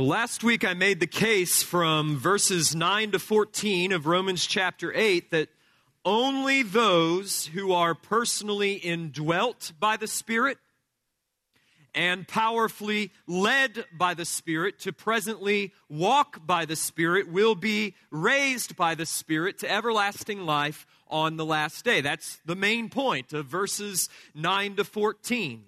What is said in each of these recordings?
Well, last week I made the case from verses 9 to 14 of Romans chapter 8 that only those who are personally indwelt by the Spirit and powerfully led by the Spirit to presently walk by the Spirit will be raised by the Spirit to everlasting life on the last day. That's the main point of verses 9 to 14.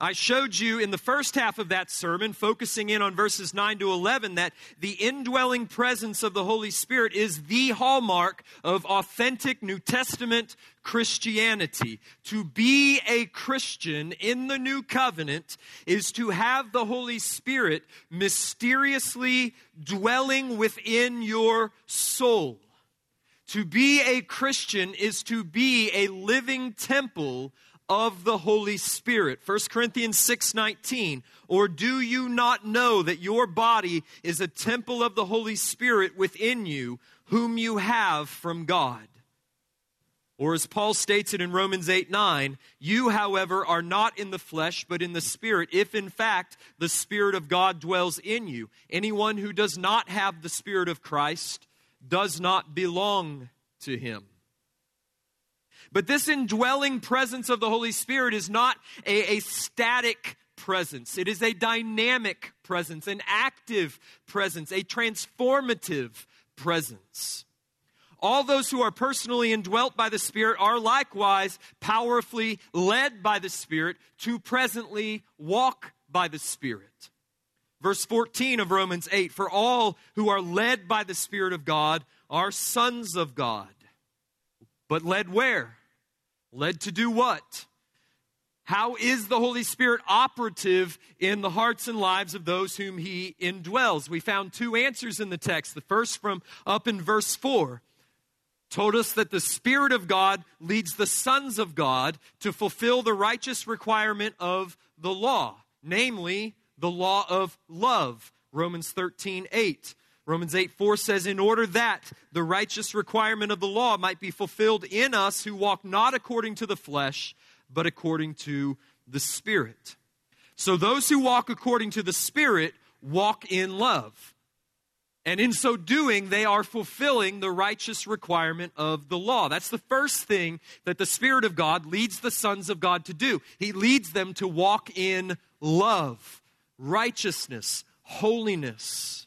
I showed you in the first half of that sermon, focusing in on verses 9 to 11, that the indwelling presence of the Holy Spirit is the hallmark of authentic New Testament Christianity. To be a Christian in the New Covenant is to have the Holy Spirit mysteriously dwelling within your soul. To be a Christian is to be a living temple of the Holy Spirit. 1 Corinthians 6:19 Or do you not know that your body is a temple of the Holy Spirit within you whom you have from God? Or as Paul states it in Romans 8 9, you, however, are not in the flesh, but in the Spirit, if in fact the Spirit of God dwells in you. Anyone who does not have the Spirit of Christ does not belong to him. But this indwelling presence of the Holy Spirit is not a, a static presence. It is a dynamic presence, an active presence, a transformative presence. All those who are personally indwelt by the Spirit are likewise powerfully led by the Spirit to presently walk by the Spirit. Verse 14 of Romans 8 For all who are led by the Spirit of God are sons of God. But led where? Led to do what? How is the Holy Spirit operative in the hearts and lives of those whom He indwells? We found two answers in the text. The first from up in verse 4 told us that the Spirit of God leads the sons of God to fulfill the righteous requirement of the law, namely the law of love. Romans 13, 8. Romans 8 4 says, In order that the righteous requirement of the law might be fulfilled in us who walk not according to the flesh, but according to the Spirit. So those who walk according to the Spirit walk in love. And in so doing, they are fulfilling the righteous requirement of the law. That's the first thing that the Spirit of God leads the sons of God to do. He leads them to walk in love, righteousness, holiness.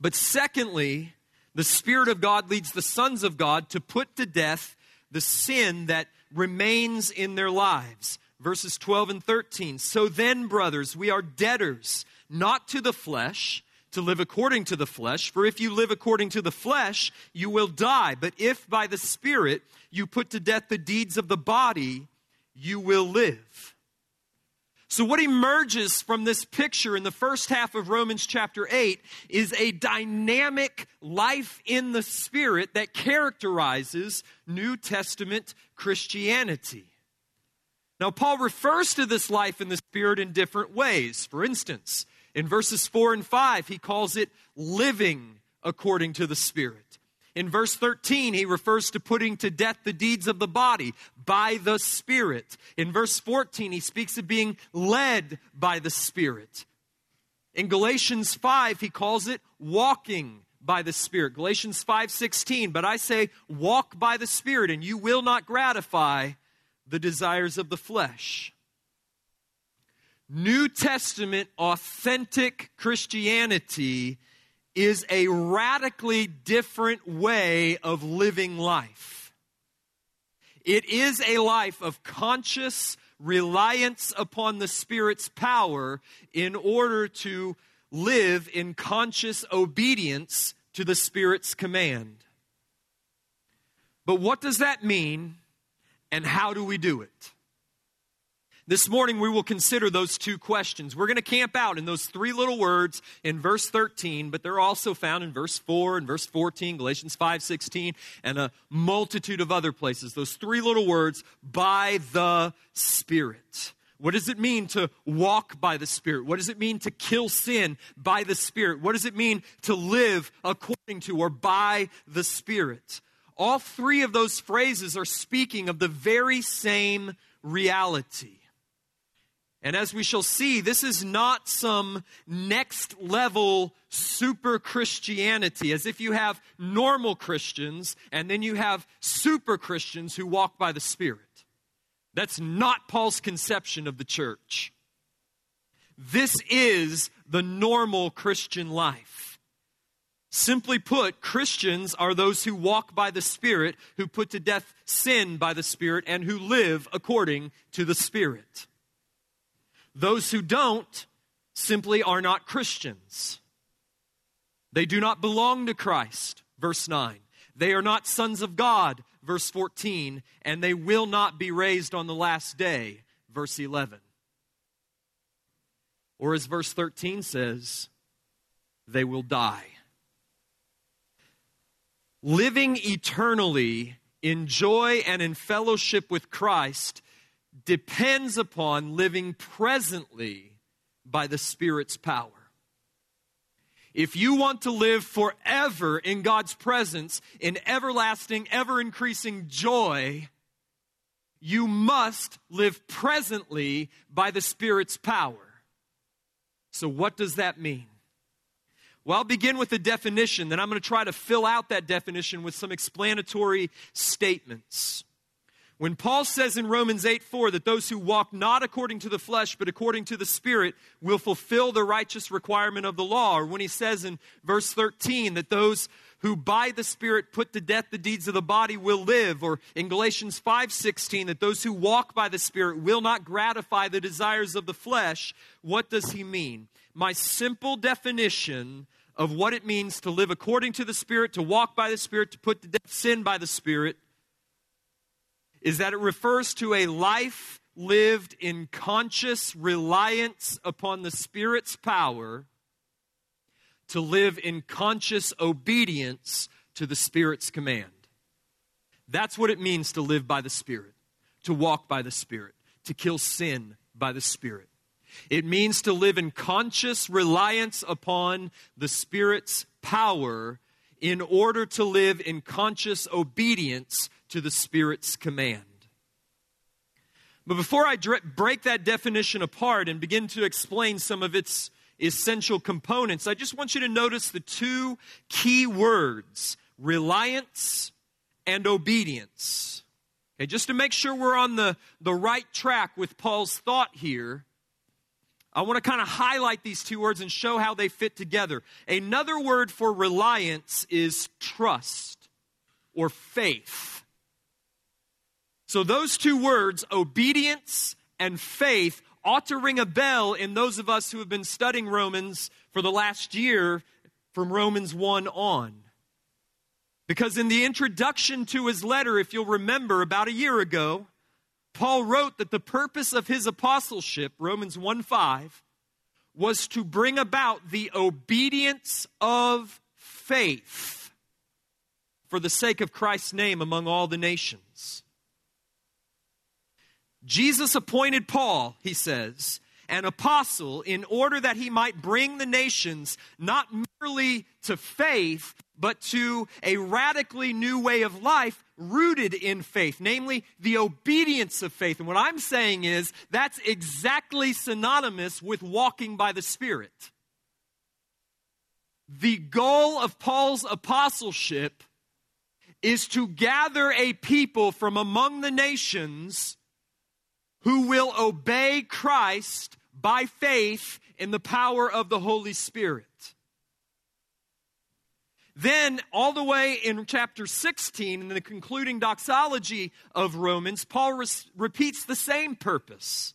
But secondly, the Spirit of God leads the sons of God to put to death the sin that remains in their lives. Verses 12 and 13. So then, brothers, we are debtors, not to the flesh, to live according to the flesh. For if you live according to the flesh, you will die. But if by the Spirit you put to death the deeds of the body, you will live. So, what emerges from this picture in the first half of Romans chapter 8 is a dynamic life in the Spirit that characterizes New Testament Christianity. Now, Paul refers to this life in the Spirit in different ways. For instance, in verses 4 and 5, he calls it living according to the Spirit. In verse 13, he refers to putting to death the deeds of the body by the Spirit. In verse 14, he speaks of being led by the Spirit. In Galatians 5, he calls it walking by the Spirit. Galatians 5:16, but I say walk by the Spirit and you will not gratify the desires of the flesh. New Testament authentic Christianity is a radically different way of living life. It is a life of conscious reliance upon the Spirit's power in order to live in conscious obedience to the Spirit's command. But what does that mean, and how do we do it? This morning we will consider those two questions. We're going to camp out in those three little words in verse 13, but they're also found in verse 4 and verse 14, Galatians 5 16, and a multitude of other places. Those three little words, by the Spirit. What does it mean to walk by the Spirit? What does it mean to kill sin by the Spirit? What does it mean to live according to or by the Spirit? All three of those phrases are speaking of the very same reality. And as we shall see, this is not some next level super Christianity, as if you have normal Christians and then you have super Christians who walk by the Spirit. That's not Paul's conception of the church. This is the normal Christian life. Simply put, Christians are those who walk by the Spirit, who put to death sin by the Spirit, and who live according to the Spirit. Those who don't simply are not Christians. They do not belong to Christ, verse 9. They are not sons of God, verse 14, and they will not be raised on the last day, verse 11. Or as verse 13 says, they will die. Living eternally in joy and in fellowship with Christ depends upon living presently by the Spirit's power. If you want to live forever in God's presence, in everlasting, ever increasing joy, you must live presently by the Spirit's power. So, what does that mean? Well, I'll begin with a definition, then I'm going to try to fill out that definition with some explanatory statements. When Paul says in Romans 8 4 that those who walk not according to the flesh but according to the Spirit will fulfill the righteous requirement of the law, or when he says in verse 13 that those who by the Spirit put to death the deeds of the body will live, or in Galatians 5:16 that those who walk by the Spirit will not gratify the desires of the flesh, what does he mean? My simple definition of what it means to live according to the Spirit, to walk by the Spirit, to put to death sin by the Spirit is that it refers to a life lived in conscious reliance upon the Spirit's power to live in conscious obedience to the Spirit's command. That's what it means to live by the Spirit, to walk by the Spirit, to kill sin by the Spirit. It means to live in conscious reliance upon the Spirit's power in order to live in conscious obedience to the Spirit's command. But before I break that definition apart and begin to explain some of its essential components, I just want you to notice the two key words reliance and obedience. Okay, just to make sure we're on the, the right track with Paul's thought here, I want to kind of highlight these two words and show how they fit together. Another word for reliance is trust or faith. So, those two words, obedience and faith, ought to ring a bell in those of us who have been studying Romans for the last year from Romans 1 on. Because in the introduction to his letter, if you'll remember, about a year ago, Paul wrote that the purpose of his apostleship, Romans 1 5, was to bring about the obedience of faith for the sake of Christ's name among all the nations. Jesus appointed Paul, he says, an apostle in order that he might bring the nations not merely to faith, but to a radically new way of life rooted in faith, namely the obedience of faith. And what I'm saying is that's exactly synonymous with walking by the Spirit. The goal of Paul's apostleship is to gather a people from among the nations who will obey Christ by faith in the power of the Holy Spirit. Then, all the way in chapter 16, in the concluding doxology of Romans, Paul res- repeats the same purpose.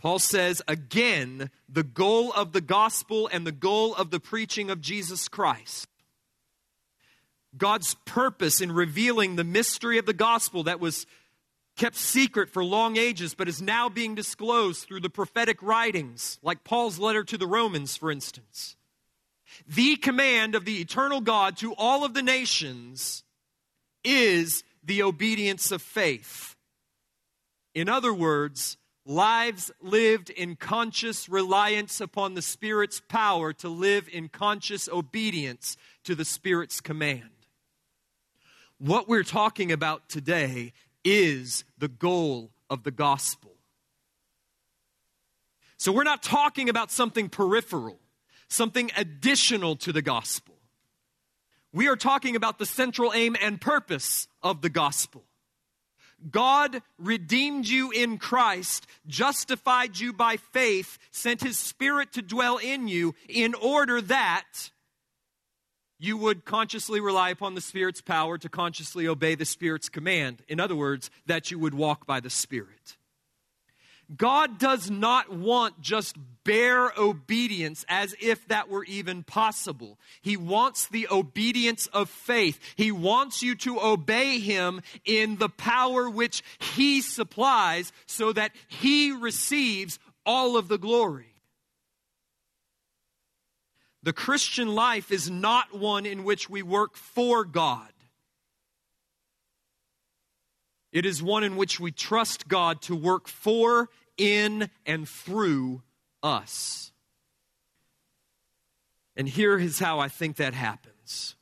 Paul says again the goal of the gospel and the goal of the preaching of Jesus Christ. God's purpose in revealing the mystery of the gospel that was kept secret for long ages, but is now being disclosed through the prophetic writings, like Paul's letter to the Romans, for instance. The command of the eternal God to all of the nations is the obedience of faith. In other words, lives lived in conscious reliance upon the Spirit's power to live in conscious obedience to the Spirit's command. What we're talking about today is the goal of the gospel. So we're not talking about something peripheral, something additional to the gospel. We are talking about the central aim and purpose of the gospel. God redeemed you in Christ, justified you by faith, sent his spirit to dwell in you in order that you would consciously rely upon the Spirit's power to consciously obey the Spirit's command. In other words, that you would walk by the Spirit. God does not want just bare obedience as if that were even possible. He wants the obedience of faith. He wants you to obey Him in the power which He supplies so that He receives all of the glory. The Christian life is not one in which we work for God. It is one in which we trust God to work for, in, and through us. And here is how I think that happens.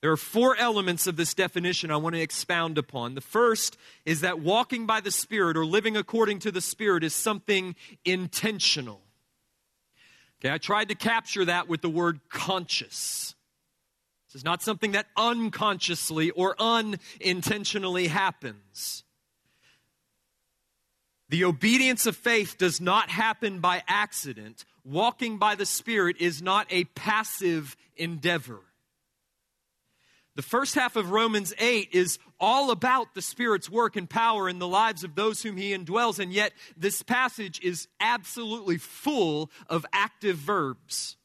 There are four elements of this definition I want to expound upon. The first is that walking by the Spirit or living according to the Spirit is something intentional. Okay, I tried to capture that with the word conscious. This is not something that unconsciously or unintentionally happens. The obedience of faith does not happen by accident. Walking by the Spirit is not a passive endeavor. The first half of Romans 8 is all about the Spirit's work and power in the lives of those whom He indwells, and yet this passage is absolutely full of active verbs.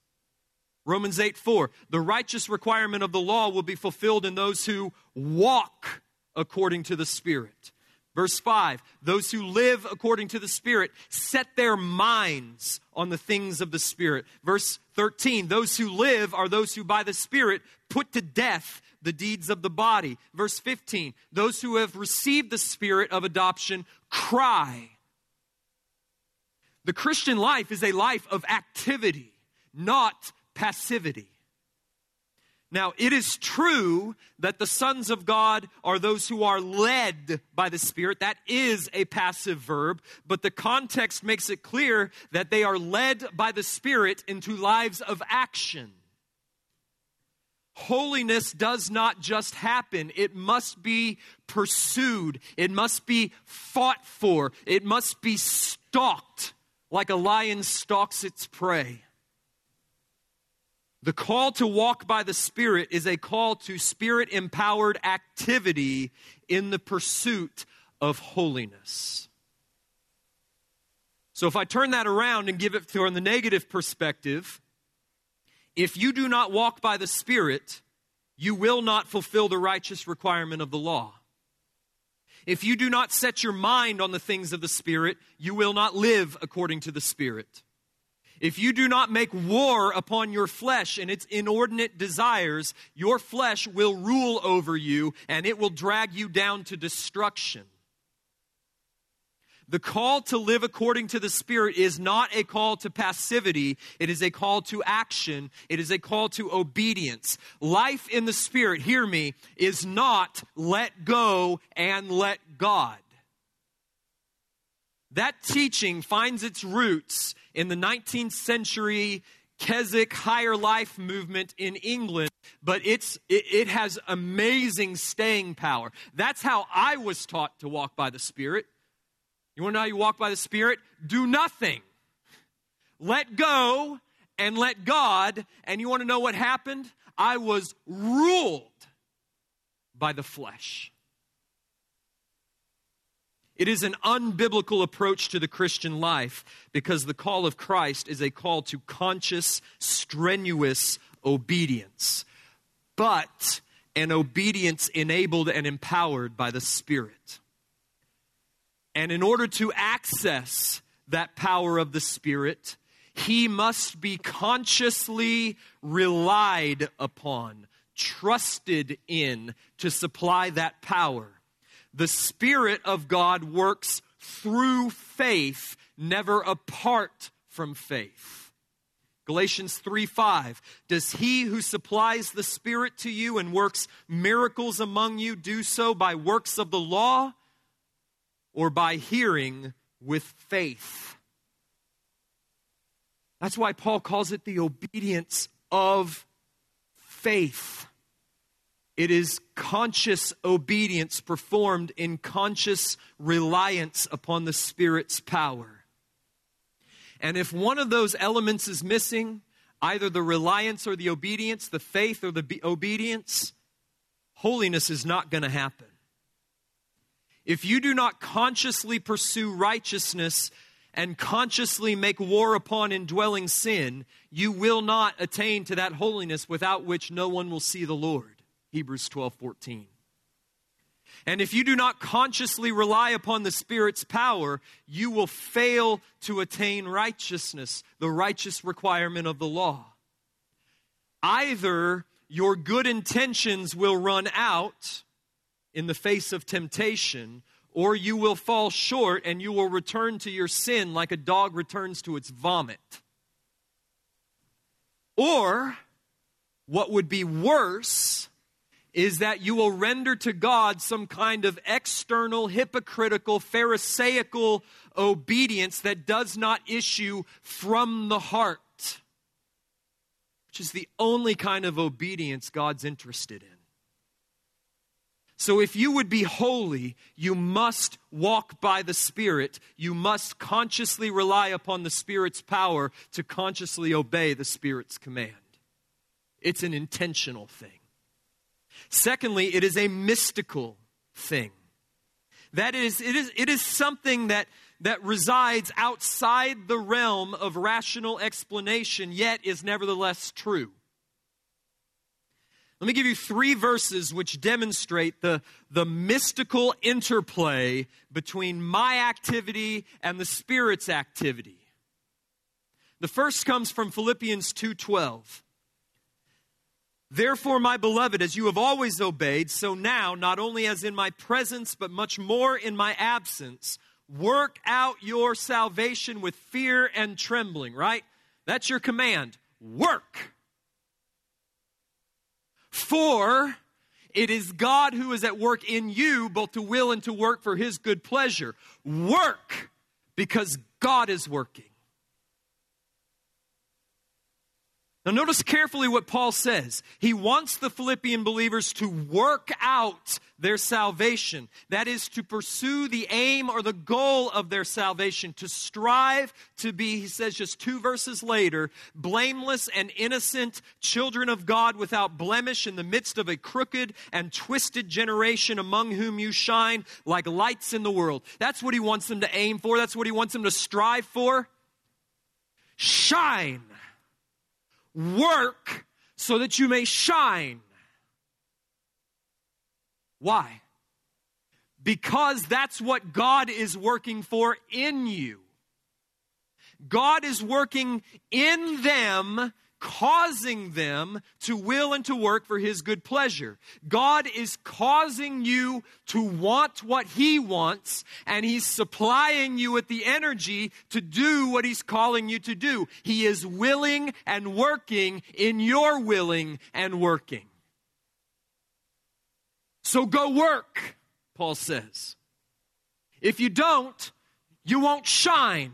Romans 8 4, the righteous requirement of the law will be fulfilled in those who walk according to the Spirit. Verse 5 Those who live according to the Spirit set their minds on the things of the Spirit. Verse 13 Those who live are those who by the Spirit put to death the deeds of the body. Verse 15 Those who have received the spirit of adoption cry. The Christian life is a life of activity, not passivity. Now, it is true that the sons of God are those who are led by the Spirit. That is a passive verb, but the context makes it clear that they are led by the Spirit into lives of action. Holiness does not just happen, it must be pursued, it must be fought for, it must be stalked like a lion stalks its prey. The call to walk by the Spirit is a call to spirit empowered activity in the pursuit of holiness. So, if I turn that around and give it from the negative perspective, if you do not walk by the Spirit, you will not fulfill the righteous requirement of the law. If you do not set your mind on the things of the Spirit, you will not live according to the Spirit. If you do not make war upon your flesh and its inordinate desires, your flesh will rule over you and it will drag you down to destruction. The call to live according to the Spirit is not a call to passivity, it is a call to action, it is a call to obedience. Life in the Spirit, hear me, is not let go and let God. That teaching finds its roots in the 19th century Keswick higher life movement in England, but it's, it, it, has amazing staying power. That's how I was taught to walk by the Spirit. You want to know how you walk by the Spirit? Do nothing. Let go and let God. And you want to know what happened? I was ruled by the flesh. It is an unbiblical approach to the Christian life because the call of Christ is a call to conscious, strenuous obedience, but an obedience enabled and empowered by the Spirit. And in order to access that power of the Spirit, he must be consciously relied upon, trusted in to supply that power. The Spirit of God works through faith, never apart from faith. Galatians 3 5. Does he who supplies the Spirit to you and works miracles among you do so by works of the law or by hearing with faith? That's why Paul calls it the obedience of faith. It is conscious obedience performed in conscious reliance upon the Spirit's power. And if one of those elements is missing, either the reliance or the obedience, the faith or the be- obedience, holiness is not going to happen. If you do not consciously pursue righteousness and consciously make war upon indwelling sin, you will not attain to that holiness without which no one will see the Lord. Hebrews 12 14. And if you do not consciously rely upon the Spirit's power, you will fail to attain righteousness, the righteous requirement of the law. Either your good intentions will run out in the face of temptation, or you will fall short and you will return to your sin like a dog returns to its vomit. Or, what would be worse, is that you will render to God some kind of external, hypocritical, Pharisaical obedience that does not issue from the heart, which is the only kind of obedience God's interested in. So, if you would be holy, you must walk by the Spirit. You must consciously rely upon the Spirit's power to consciously obey the Spirit's command. It's an intentional thing. Secondly, it is a mystical thing. That is, it is, it is something that, that resides outside the realm of rational explanation, yet is nevertheless true. Let me give you three verses which demonstrate the, the mystical interplay between my activity and the Spirit's activity. The first comes from Philippians 2:12. Therefore, my beloved, as you have always obeyed, so now, not only as in my presence, but much more in my absence, work out your salvation with fear and trembling, right? That's your command. Work. For it is God who is at work in you, both to will and to work for his good pleasure. Work because God is working. Now, notice carefully what Paul says. He wants the Philippian believers to work out their salvation. That is, to pursue the aim or the goal of their salvation, to strive to be, he says just two verses later, blameless and innocent children of God without blemish in the midst of a crooked and twisted generation among whom you shine like lights in the world. That's what he wants them to aim for, that's what he wants them to strive for. Shine Work so that you may shine. Why? Because that's what God is working for in you. God is working in them causing them to will and to work for His good pleasure. God is causing you to want what He wants, and He's supplying you with the energy to do what He's calling you to do. He is willing and working in your willing and working. So go work, Paul says. If you don't, you won't shine.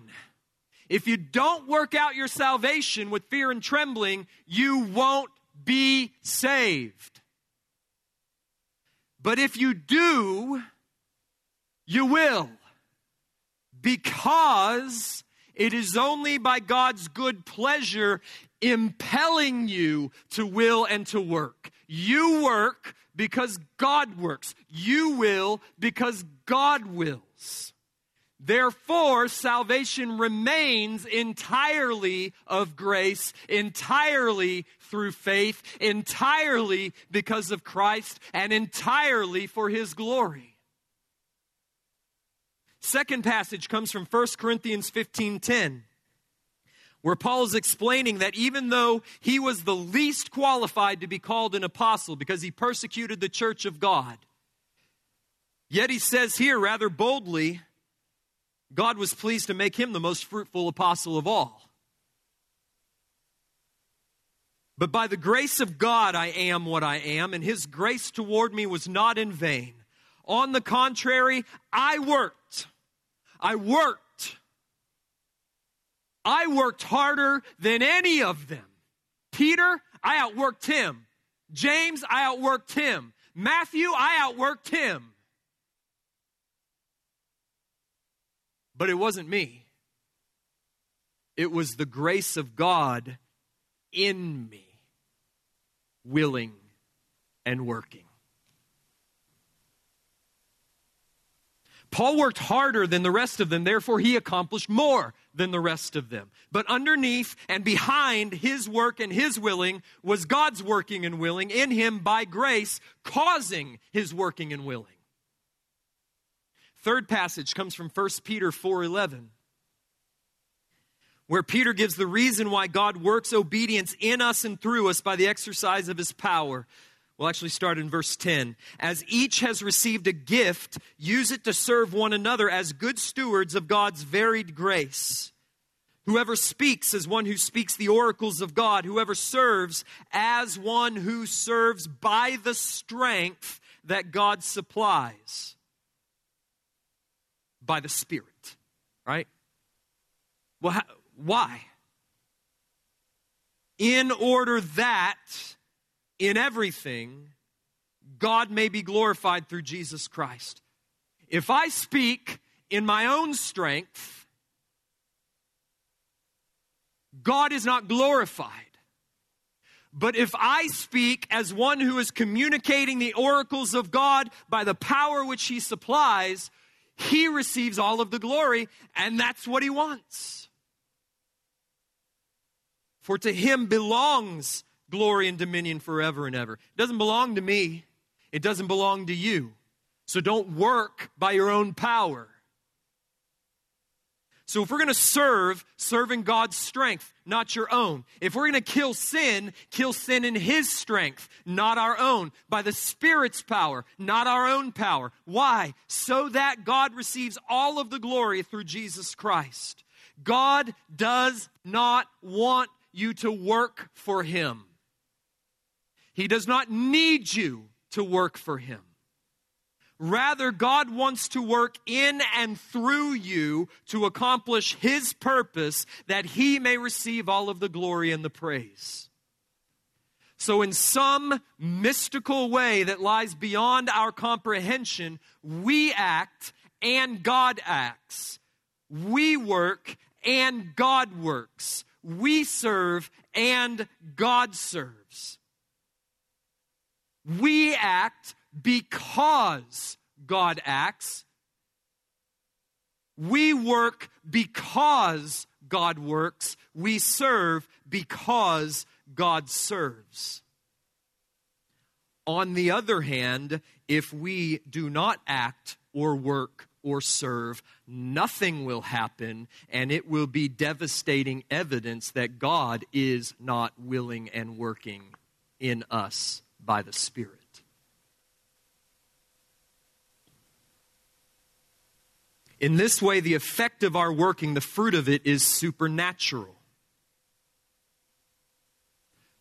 If you don't work out your salvation with fear and trembling, you won't be saved. But if you do, you will. Because it is only by God's good pleasure impelling you to will and to work. You work because God works. You will because God wills. Therefore, salvation remains entirely of grace, entirely through faith, entirely because of Christ, and entirely for His glory. Second passage comes from 1 Corinthians 15:10 where Paul is explaining that even though he was the least qualified to be called an apostle because he persecuted the church of God, yet he says here rather boldly, God was pleased to make him the most fruitful apostle of all. But by the grace of God, I am what I am, and his grace toward me was not in vain. On the contrary, I worked. I worked I worked harder than any of them. Peter, I outworked him. James, I outworked him. Matthew, I outworked him. But it wasn't me, it was the grace of God in me, willing and working. Paul worked harder than the rest of them, therefore, he accomplished more than the rest of them. But underneath and behind his work and his willing was God's working and willing in him by grace, causing his working and willing. Third passage comes from 1 Peter 4:11 where Peter gives the reason why God works obedience in us and through us by the exercise of his power. We'll actually start in verse 10. As each has received a gift, use it to serve one another as good stewards of God's varied grace. Whoever speaks as one who speaks the oracles of God, whoever serves as one who serves by the strength that God supplies by the Spirit, right? Well, how, why? In order that in everything, God may be glorified through Jesus Christ. If I speak in my own strength, God is not glorified. But if I speak as one who is communicating the oracles of God by the power which He supplies, He receives all of the glory, and that's what He wants. For to Him belongs glory and dominion forever and ever. It doesn't belong to me, it doesn't belong to you. So don't work by your own power. So if we're going to serve, serve in God's strength, not your own. If we're going to kill sin, kill sin in His strength, not our own, by the Spirit's power, not our own power. Why? So that God receives all of the glory through Jesus Christ. God does not want you to work for Him. He does not need you to work for Him. Rather, God wants to work in and through you to accomplish His purpose that He may receive all of the glory and the praise. So, in some mystical way that lies beyond our comprehension, we act and God acts. We work and God works. We serve and God serves. We act because God acts. We work because God works. We serve because God serves. On the other hand, if we do not act or work or serve, nothing will happen, and it will be devastating evidence that God is not willing and working in us by the Spirit. In this way, the effect of our working, the fruit of it, is supernatural.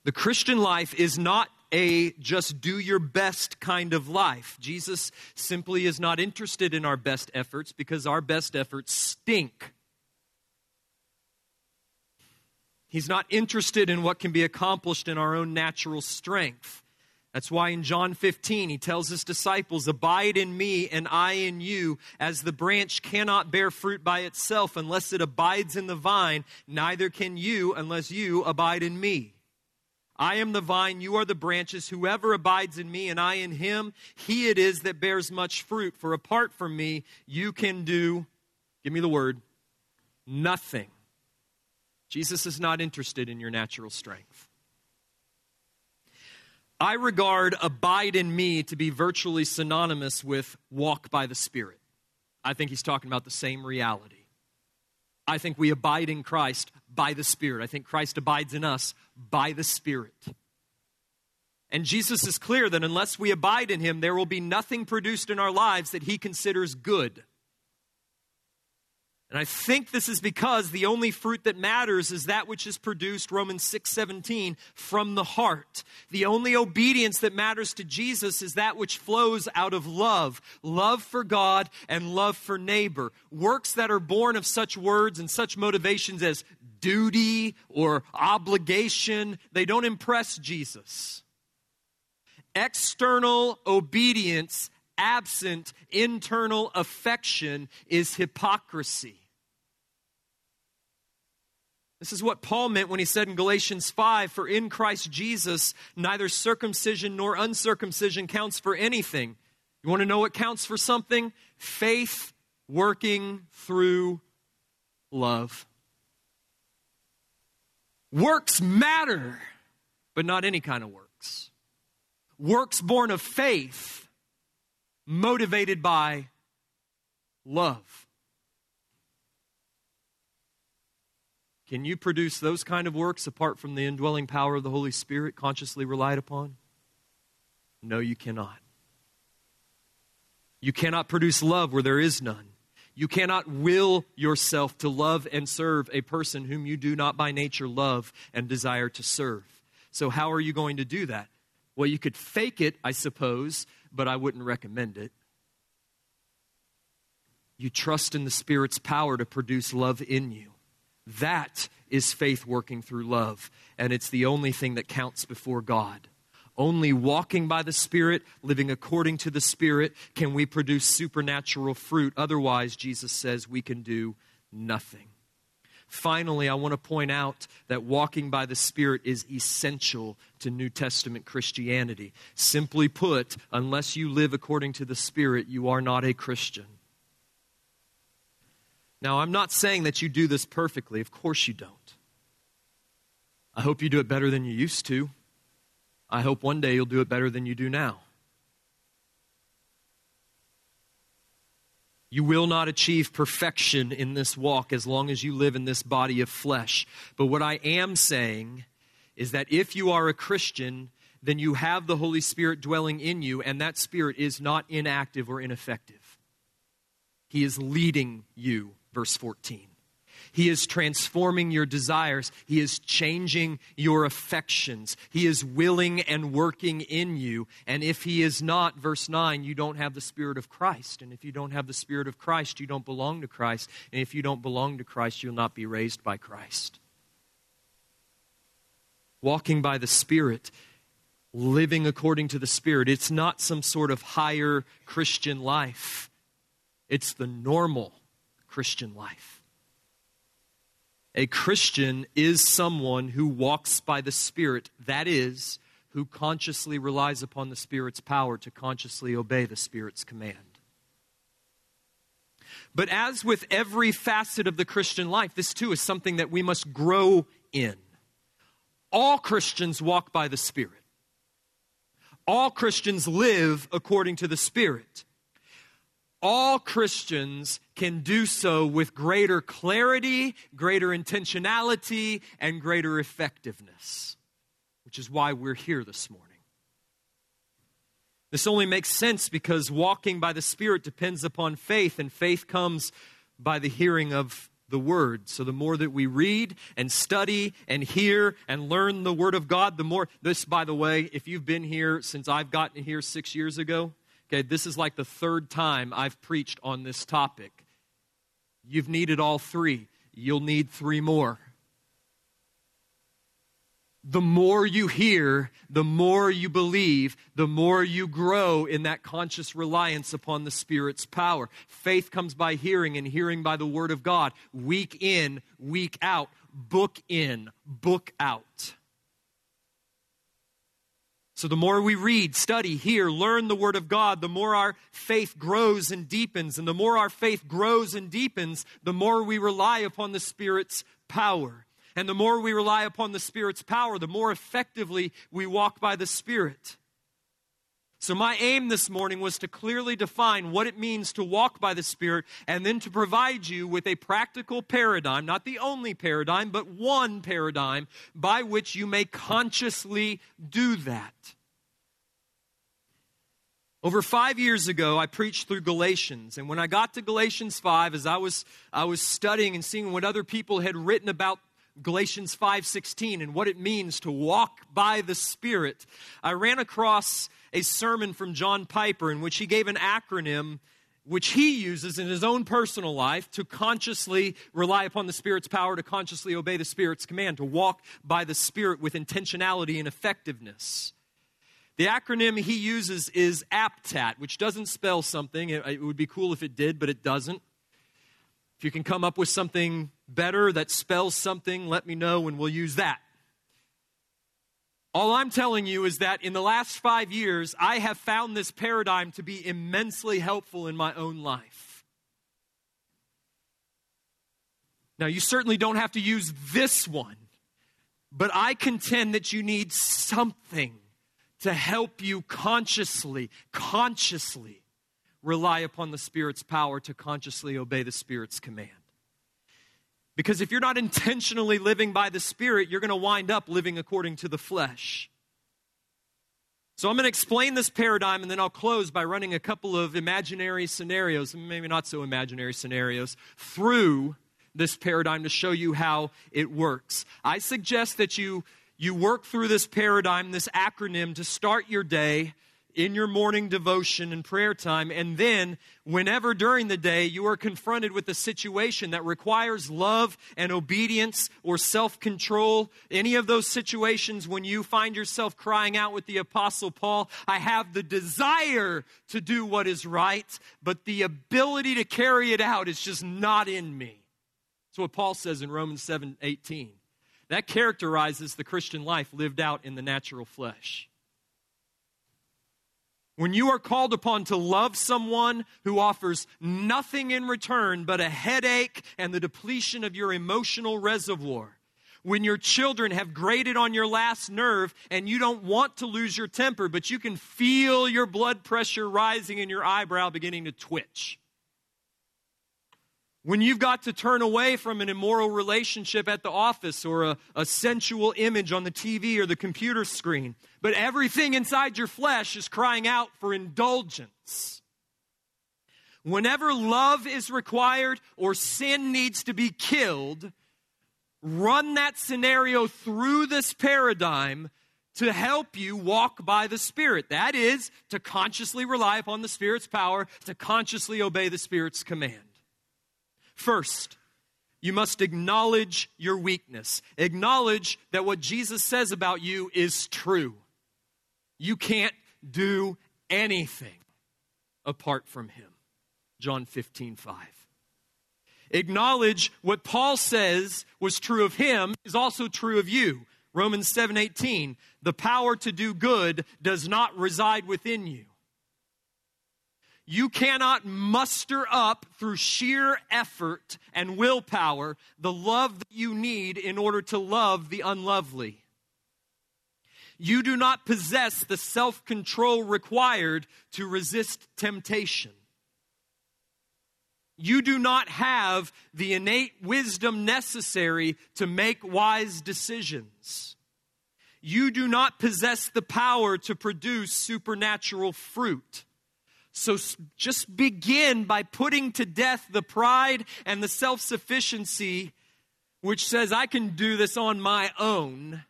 The Christian life is not a just do your best kind of life. Jesus simply is not interested in our best efforts because our best efforts stink. He's not interested in what can be accomplished in our own natural strength. That's why in John 15, he tells his disciples, Abide in me and I in you, as the branch cannot bear fruit by itself unless it abides in the vine, neither can you unless you abide in me. I am the vine, you are the branches. Whoever abides in me and I in him, he it is that bears much fruit. For apart from me, you can do, give me the word, nothing. Jesus is not interested in your natural strength. I regard abide in me to be virtually synonymous with walk by the Spirit. I think he's talking about the same reality. I think we abide in Christ by the Spirit. I think Christ abides in us by the Spirit. And Jesus is clear that unless we abide in him, there will be nothing produced in our lives that he considers good. And I think this is because the only fruit that matters is that which is produced, Romans 6:17, from the heart. The only obedience that matters to Jesus is that which flows out of love, love for God and love for neighbor. Works that are born of such words and such motivations as duty or obligation, they don't impress Jesus. External obedience absent internal affection is hypocrisy. This is what Paul meant when he said in Galatians 5 For in Christ Jesus, neither circumcision nor uncircumcision counts for anything. You want to know what counts for something? Faith working through love. Works matter, but not any kind of works. Works born of faith, motivated by love. Can you produce those kind of works apart from the indwelling power of the Holy Spirit consciously relied upon? No, you cannot. You cannot produce love where there is none. You cannot will yourself to love and serve a person whom you do not by nature love and desire to serve. So, how are you going to do that? Well, you could fake it, I suppose, but I wouldn't recommend it. You trust in the Spirit's power to produce love in you. That is faith working through love, and it's the only thing that counts before God. Only walking by the Spirit, living according to the Spirit, can we produce supernatural fruit. Otherwise, Jesus says we can do nothing. Finally, I want to point out that walking by the Spirit is essential to New Testament Christianity. Simply put, unless you live according to the Spirit, you are not a Christian. Now, I'm not saying that you do this perfectly. Of course you don't. I hope you do it better than you used to. I hope one day you'll do it better than you do now. You will not achieve perfection in this walk as long as you live in this body of flesh. But what I am saying is that if you are a Christian, then you have the Holy Spirit dwelling in you, and that Spirit is not inactive or ineffective. He is leading you verse 14. He is transforming your desires. He is changing your affections. He is willing and working in you. And if He is not, verse 9, you don't have the Spirit of Christ. And if you don't have the Spirit of Christ, you don't belong to Christ. And if you don't belong to Christ, you'll not be raised by Christ. Walking by the Spirit, living according to the Spirit, it's not some sort of higher Christian life, it's the normal Christian life. A Christian is someone who walks by the Spirit, that is, who consciously relies upon the Spirit's power to consciously obey the Spirit's command. But as with every facet of the Christian life, this too is something that we must grow in. All Christians walk by the Spirit. All Christians live according to the Spirit all Christians can do so with greater clarity, greater intentionality, and greater effectiveness, which is why we're here this morning. This only makes sense because walking by the Spirit depends upon faith, and faith comes by the hearing of the Word. So the more that we read and study and hear and learn the Word of God, the more. This, by the way, if you've been here since I've gotten here six years ago, Okay, this is like the third time I've preached on this topic. You've needed all three, you'll need three more. The more you hear, the more you believe, the more you grow in that conscious reliance upon the Spirit's power. Faith comes by hearing, and hearing by the Word of God. Week in, week out, book in, book out. So, the more we read, study, hear, learn the Word of God, the more our faith grows and deepens. And the more our faith grows and deepens, the more we rely upon the Spirit's power. And the more we rely upon the Spirit's power, the more effectively we walk by the Spirit. So, my aim this morning was to clearly define what it means to walk by the Spirit and then to provide you with a practical paradigm, not the only paradigm, but one paradigm by which you may consciously do that. Over five years ago, I preached through Galatians, and when I got to Galatians 5, as I was, I was studying and seeing what other people had written about Galatians 5:16 and what it means to walk by the Spirit, I ran across a sermon from John Piper in which he gave an acronym which he uses in his own personal life to consciously rely upon the Spirit's power, to consciously obey the Spirit's command, to walk by the Spirit with intentionality and effectiveness. The acronym he uses is APTAT, which doesn't spell something. It, would be cool if it did, but it doesn't. If you can come up with something better that spells something, let me know and we'll use that. All I'm telling you is that in the last five years, I have found this paradigm to be immensely helpful in my own life. Now, you certainly don't have to use this one, but I contend that you need something to help you consciously, consciously rely upon the Spirit's power to consciously obey the Spirit's command. Because if you're not intentionally living by the Spirit, you're going to wind up living according to the flesh. So I'm going to explain this paradigm and then I'll close by running a couple of imaginary scenarios, maybe not so imaginary scenarios, through this paradigm to show you how it works. I suggest that you you work through this paradigm, this acronym to start your day in your morning devotion and prayer time. And then, whenever during the day you are confronted with a situation that requires love and obedience or self control, any of those situations when you find yourself crying out with the Apostle Paul, I have the desire to do what is right, but the ability to carry it out is just not in me. That's what Paul says in Romans 7 18. That characterizes the Christian life lived out in the natural flesh. When you are called upon to love someone who offers nothing in return but a headache and the depletion of your emotional reservoir, when your children have grated on your last nerve and you don't want to lose your temper, but you can feel your blood pressure rising and your eyebrow beginning to twitch when you've got to turn away from an immoral relationship at the office or a, a, sensual image on the TV or the computer screen, but everything inside your flesh is crying out for indulgence. Whenever love is required or sin needs to be killed, run that scenario through this paradigm to help you walk by the Spirit. That is, to consciously rely upon the Spirit's power, to consciously obey the Spirit's command. First, you must acknowledge your weakness. Acknowledge that what Jesus says about you is true. You can't do anything apart from Him. John 15, 5. Acknowledge what Paul says was true of him is also true of you. Romans 7:18 The power to do good does not reside within you you cannot muster up through sheer effort and willpower the love that you need in order to love the unlovely. You do not possess the self control required to resist temptation. You do not have the innate wisdom necessary to make wise decisions. You do not possess the power to produce supernatural fruit. So just begin by putting to death the pride and the self sufficiency which says, I can do this on my own.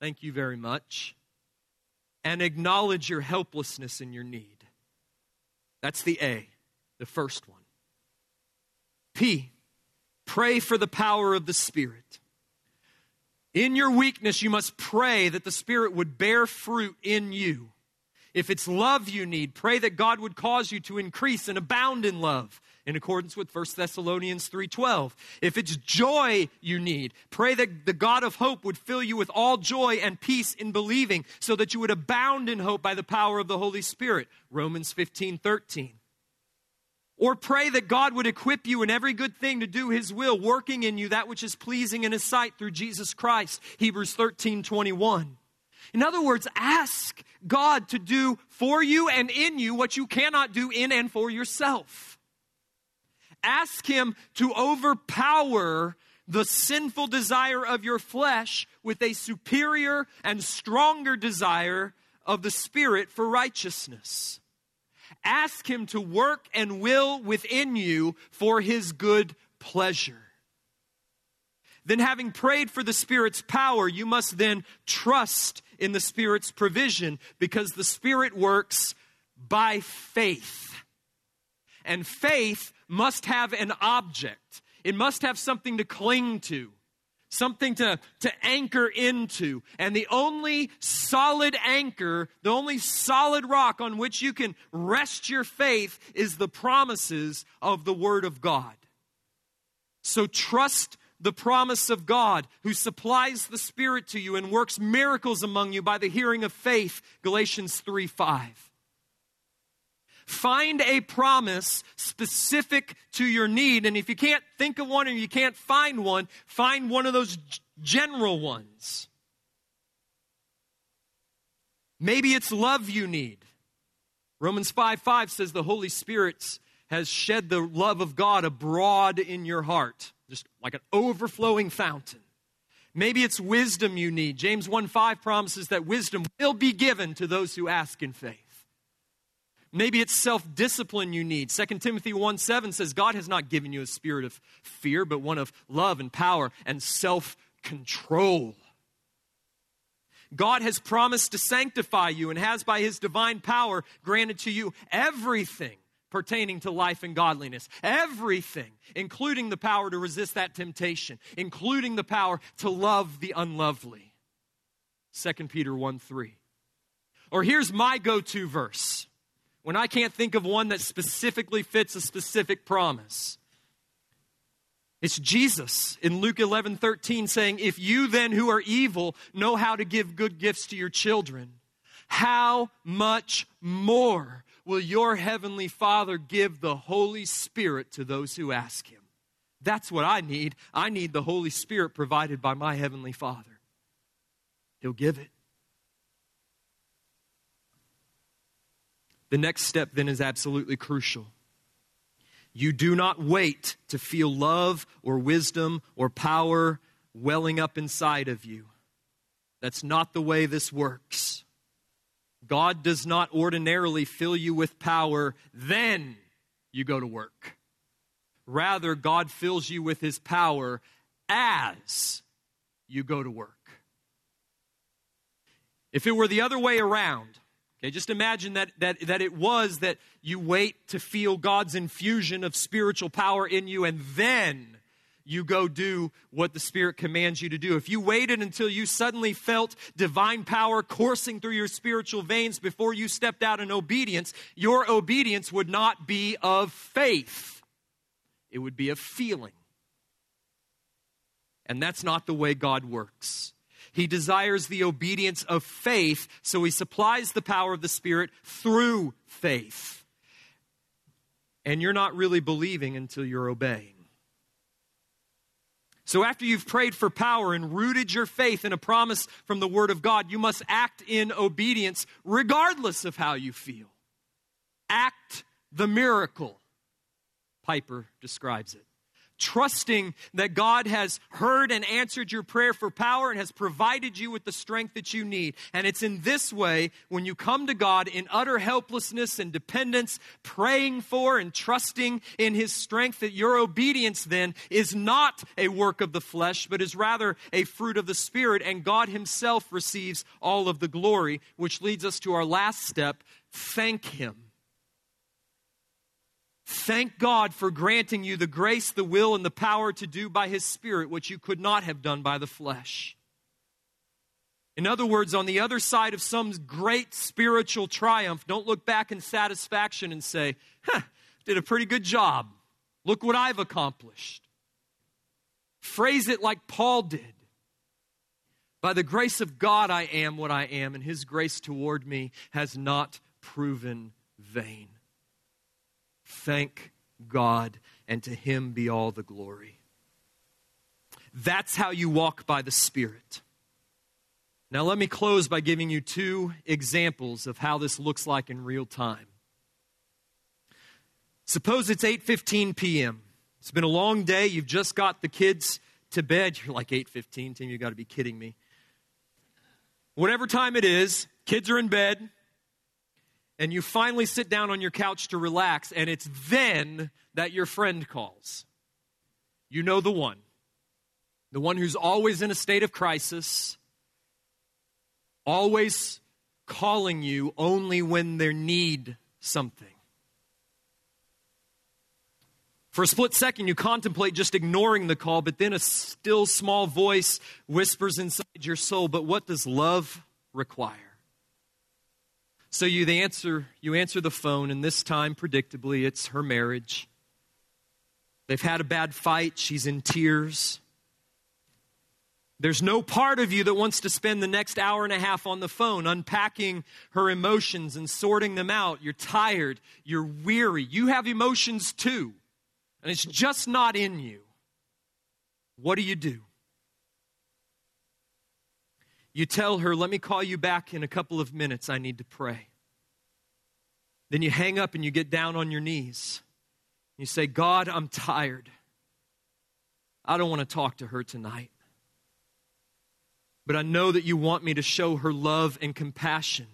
Thank you very much. And acknowledge your helplessness and your need. That's the A, the first one. P, pray for the power of the Spirit. In your weakness, you must pray that the Spirit would bear fruit in you. If it's love you need, pray that God would cause you to increase and abound in love in accordance with 1 Thessalonians 3:12. If it's joy you need, pray that the God of hope would fill you with all joy and peace in believing so that you would abound in hope by the power of the Holy Spirit. Romans 15:13. Or pray that God would equip you in every good thing to do his will, working in you that which is pleasing in his sight through Jesus Christ. Hebrews 13:21. In other words, ask God to do for you and in you what you cannot do in and for yourself. Ask Him to overpower the sinful desire of your flesh with a superior and stronger desire of the Spirit for righteousness. Ask Him to work and will within you for His good pleasure. Then, having prayed for the Spirit's power, you must then trust in the Spirit's provision because the Spirit works by faith. And faith must have an object, it must have something to cling to, something to, to anchor into. And the only solid anchor, the only solid rock on which you can rest your faith is the promises of the Word of God. So trust the promise of God, who supplies the Spirit to you and works miracles among you by the hearing of faith. Galatians 3 5. Find a promise specific to your need. And if you can't think of one or you can't find one, find one of those general ones. Maybe it's love you need. Romans 5 5 says the Holy Spirit has shed the love of God abroad in your heart just like an overflowing fountain. Maybe it's wisdom you need. James 1 5 promises that wisdom will be given to those who ask in faith. Maybe it's self discipline you need. 2 Timothy 1 7 says, God has not given you a spirit of fear, but one of love and power and self control. God has promised to sanctify you and has, by his divine power, granted to you everything pertaining to life and godliness. Everything, including the power to resist that temptation, including the power to love the unlovely. 2 Peter 1 3. Or here's my go to verse when I can't think of one that specifically fits a specific promise. It's Jesus in Luke 11 13 saying, If you then who are evil know how to give good gifts to your children, how much more will your heavenly Father give the Holy Spirit to those who ask him? That's what I need. I need the Holy Spirit provided by my heavenly Father. He'll give it. The next step then is absolutely crucial. You do not wait to feel love or wisdom or power welling up inside of you. That's not the way this works. God does not ordinarily fill you with power, then you go to work. Rather, God fills you with his power as you go to work. If it were the other way around, okay, just imagine that, that, that it was that you wait to feel God's infusion of spiritual power in you and then you go do what the Spirit commands you to do. If you waited until you suddenly felt divine power coursing through your spiritual veins before you stepped out in obedience, your obedience would not be of faith, it would be of feeling. And that's not the way God works. He desires the obedience of faith, so he supplies the power of the Spirit through faith. And you're not really believing until you're obeying. So, after you've prayed for power and rooted your faith in a promise from the Word of God, you must act in obedience regardless of how you feel. Act the miracle, Piper describes it trusting that God has heard and answered your prayer for power and has provided you with the strength that you need. And it's in this way, when you come to God in utter helplessness and dependence, praying for and trusting in His strength, that your obedience then is not a work of the flesh, but is rather a fruit of the Spirit, and God Himself receives all of the glory, which leads us to our last step thank Him. Thank God for granting you the grace, the will, and the power to do by His Spirit what you could not have done by the flesh. In other words, on the other side of some great spiritual triumph, don't look back in satisfaction and say, huh, did a pretty good job. Look what I've accomplished. Phrase it like Paul did. By the grace of God, I am what I am, and His grace toward me has not proven vain. Thank God, and to Him be all the glory. That's how you walk by the Spirit. Now, let me close by giving you two examples of how this looks like in real time. Suppose it's 8:15 p.m. It's been a long day. You've just got the kids to bed. You're like 8:15, Tim, you got to be kidding me. Whatever time it is, kids are in bed, and you finally sit down on your couch to relax, and it's then that your friend calls. You know the one. The one who's always in a state of crisis, always calling you only when they need something. For a split second, you contemplate just ignoring the call, but then a still small voice whispers inside your soul, But what does love require? So you answer you answer the phone, and this time, predictably, it's her marriage. They've had a bad fight, she's in tears. There's no part of you that wants to spend the next hour and a half on the phone unpacking her emotions and sorting them out. You're tired. You're weary. You have emotions too, and it's just not in you. What do you do? You tell her, Let me call you back in a couple of minutes. I need to pray. Then you hang up and you get down on your knees. You say, God, I'm tired. I don't want to talk to her tonight but I know that you want me to show her love and compassion.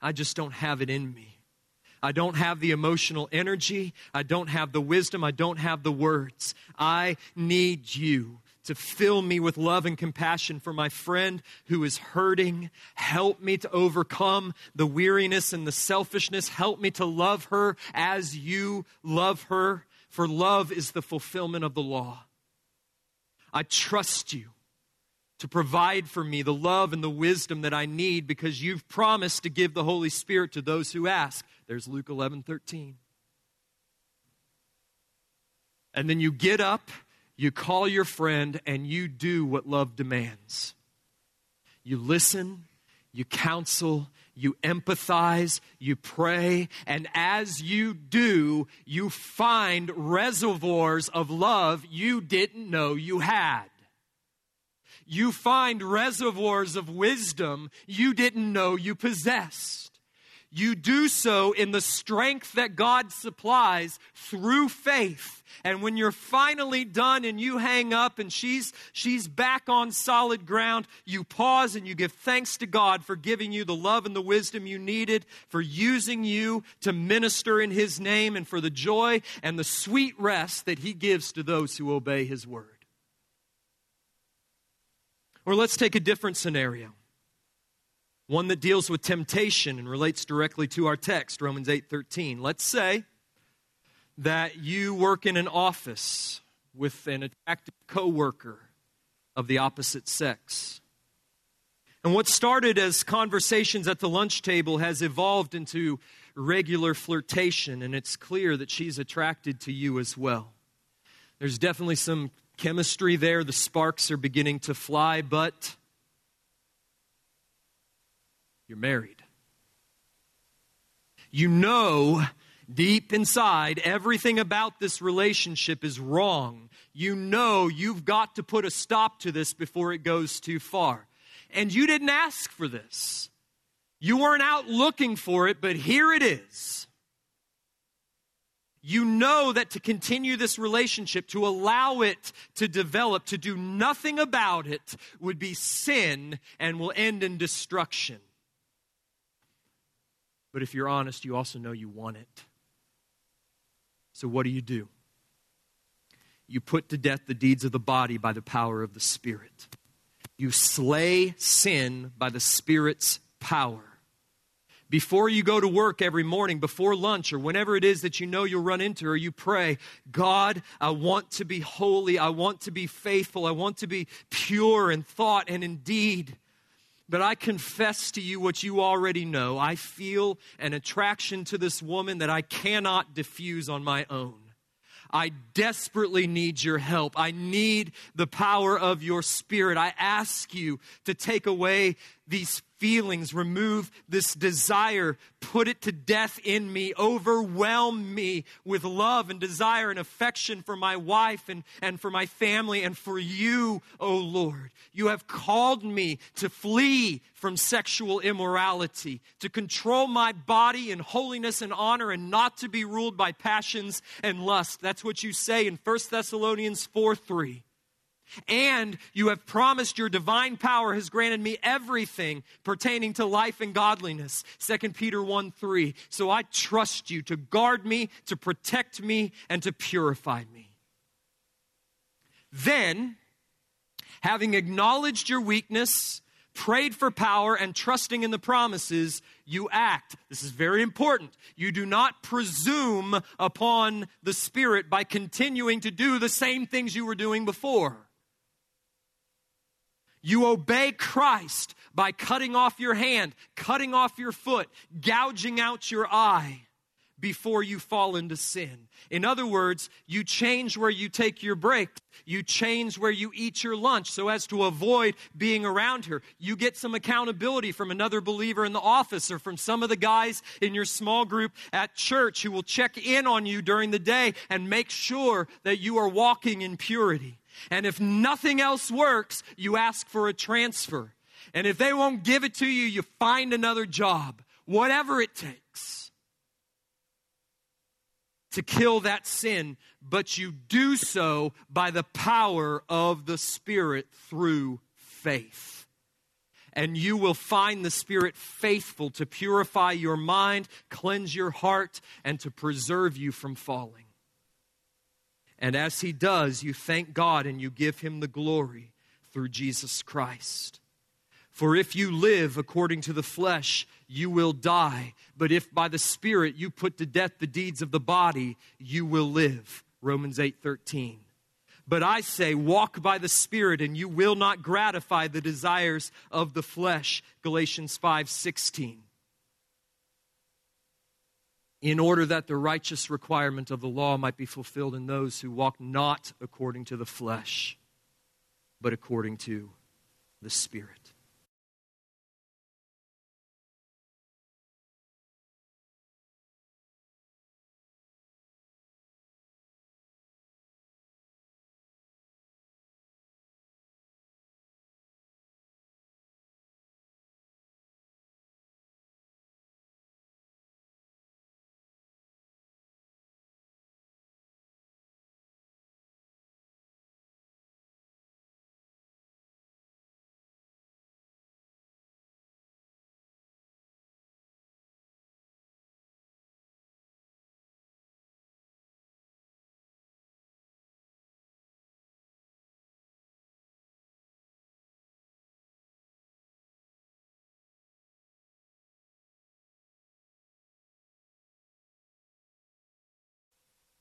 I just don't have it in me. I don't have the emotional energy. I don't have the wisdom. I don't have the words. I need you to fill me with love and compassion for my friend who is hurting. Help me to overcome the weariness and the selfishness. Help me to love her as you love her, for love is the fulfillment of the law. I trust you to provide for me the love and the wisdom that I need because you've promised to give the Holy Spirit to those who ask. There's Luke 11 13. And then you get up, you call your friend, and you do what love demands. You listen, you counsel, you empathize, you pray, and as you do, you find reservoirs of love you didn't know you had you find reservoirs of wisdom you didn't know you possessed. You do so in the strength that God supplies through faith. And when you're finally done and you hang up and she's, she's back on solid ground, you pause and you give thanks to God for giving you the love and the wisdom you needed, for using you to minister in His name, and for the joy and the sweet rest that He gives to those who obey His word. Or let's take a different scenario. One that deals with temptation and relates directly to our text, Romans 8:13. Let's say that you work in an office with an attractive coworker of the opposite sex. And what started as conversations at the lunch table has evolved into regular flirtation, and it's clear that she's attracted to you as well. There's definitely some chemistry there. The sparks are beginning to fly, but you're married. You know deep inside everything about this relationship is wrong. You know you've got to put a stop to this before it goes too far. And you didn't ask for this. You weren't out looking for it, but here it is. You know that to continue this relationship, to allow it to develop, to do nothing about it, would be sin and will end in destruction. But if you're honest, you also know you want it. So what do you do? You put to death the deeds of the body by the power of the Spirit. You slay sin by the Spirit's power before you go to work every morning, before lunch, or whenever it is that you know you'll run into or you pray, God, I want to be holy. I want to be faithful. I want to be pure in thought and in deed. But I confess to you what you already know. I feel an attraction to this woman that I cannot diffuse on my own. I desperately need your help. I need the power of your spirit. I ask you to take away these feelings, remove this desire, put it to death in me, overwhelm me with love and desire and affection for my wife and, and for my family and for you, O oh Lord. You have called me to flee from sexual immorality, to control my body in holiness and honor and not to be ruled by passions and lust. That's what you say in 1 Thessalonians 4 3. And you have promised your divine power has granted me everything pertaining to life and godliness. 2 Peter 1 3. So I trust you to guard me, to protect me, and to purify me. Then, having acknowledged your weakness, prayed for power, and trusting in the promises, you act. This is very important. You do not presume upon the Spirit by continuing to do the same things you were doing before. You obey Christ by cutting off your hand, cutting off your foot, gouging out your eye before you fall into sin. In other words, you change where you take your break. You change where you eat your lunch so as to avoid being around her. You get some accountability from another believer in the office or from some of the guys in your small group at church who will check in on you during the day and make sure that you are walking in purity. And if nothing else works, you ask for a transfer. And if they won't give it to you, you find another job, whatever it takes to kill that sin. But you do so by the power of the Spirit through faith. And you will find the Spirit faithful to purify your mind, cleanse your heart, and to preserve you from falling. And as he does, you thank God and you give him the glory through Jesus Christ. For if you live according to the flesh, you will die. But if by the Spirit you put to death the deeds of the body, you will live. Romans 8 13. But I say, walk by the Spirit, and you will not gratify the desires of the flesh. Galatians 5 16 in order that the righteous requirement of the law might be fulfilled in those who walk not according to the flesh, but according to the Spirit.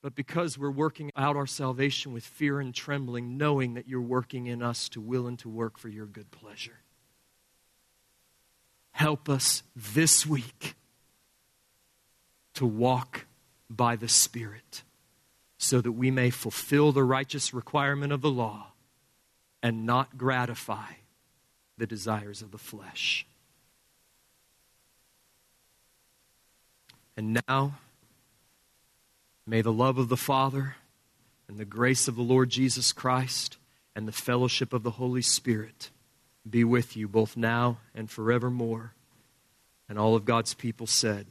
But because we're working out our salvation with fear and trembling, knowing that you're working in us to will and to work for your good pleasure. Help us this week to walk by the Spirit so that we may fulfill the righteous requirement of the law and not gratify the desires of the flesh. And now, May the love of the Father and the grace of the Lord Jesus Christ and the fellowship of the Holy Spirit be with you both now and forevermore. And all of God's people said,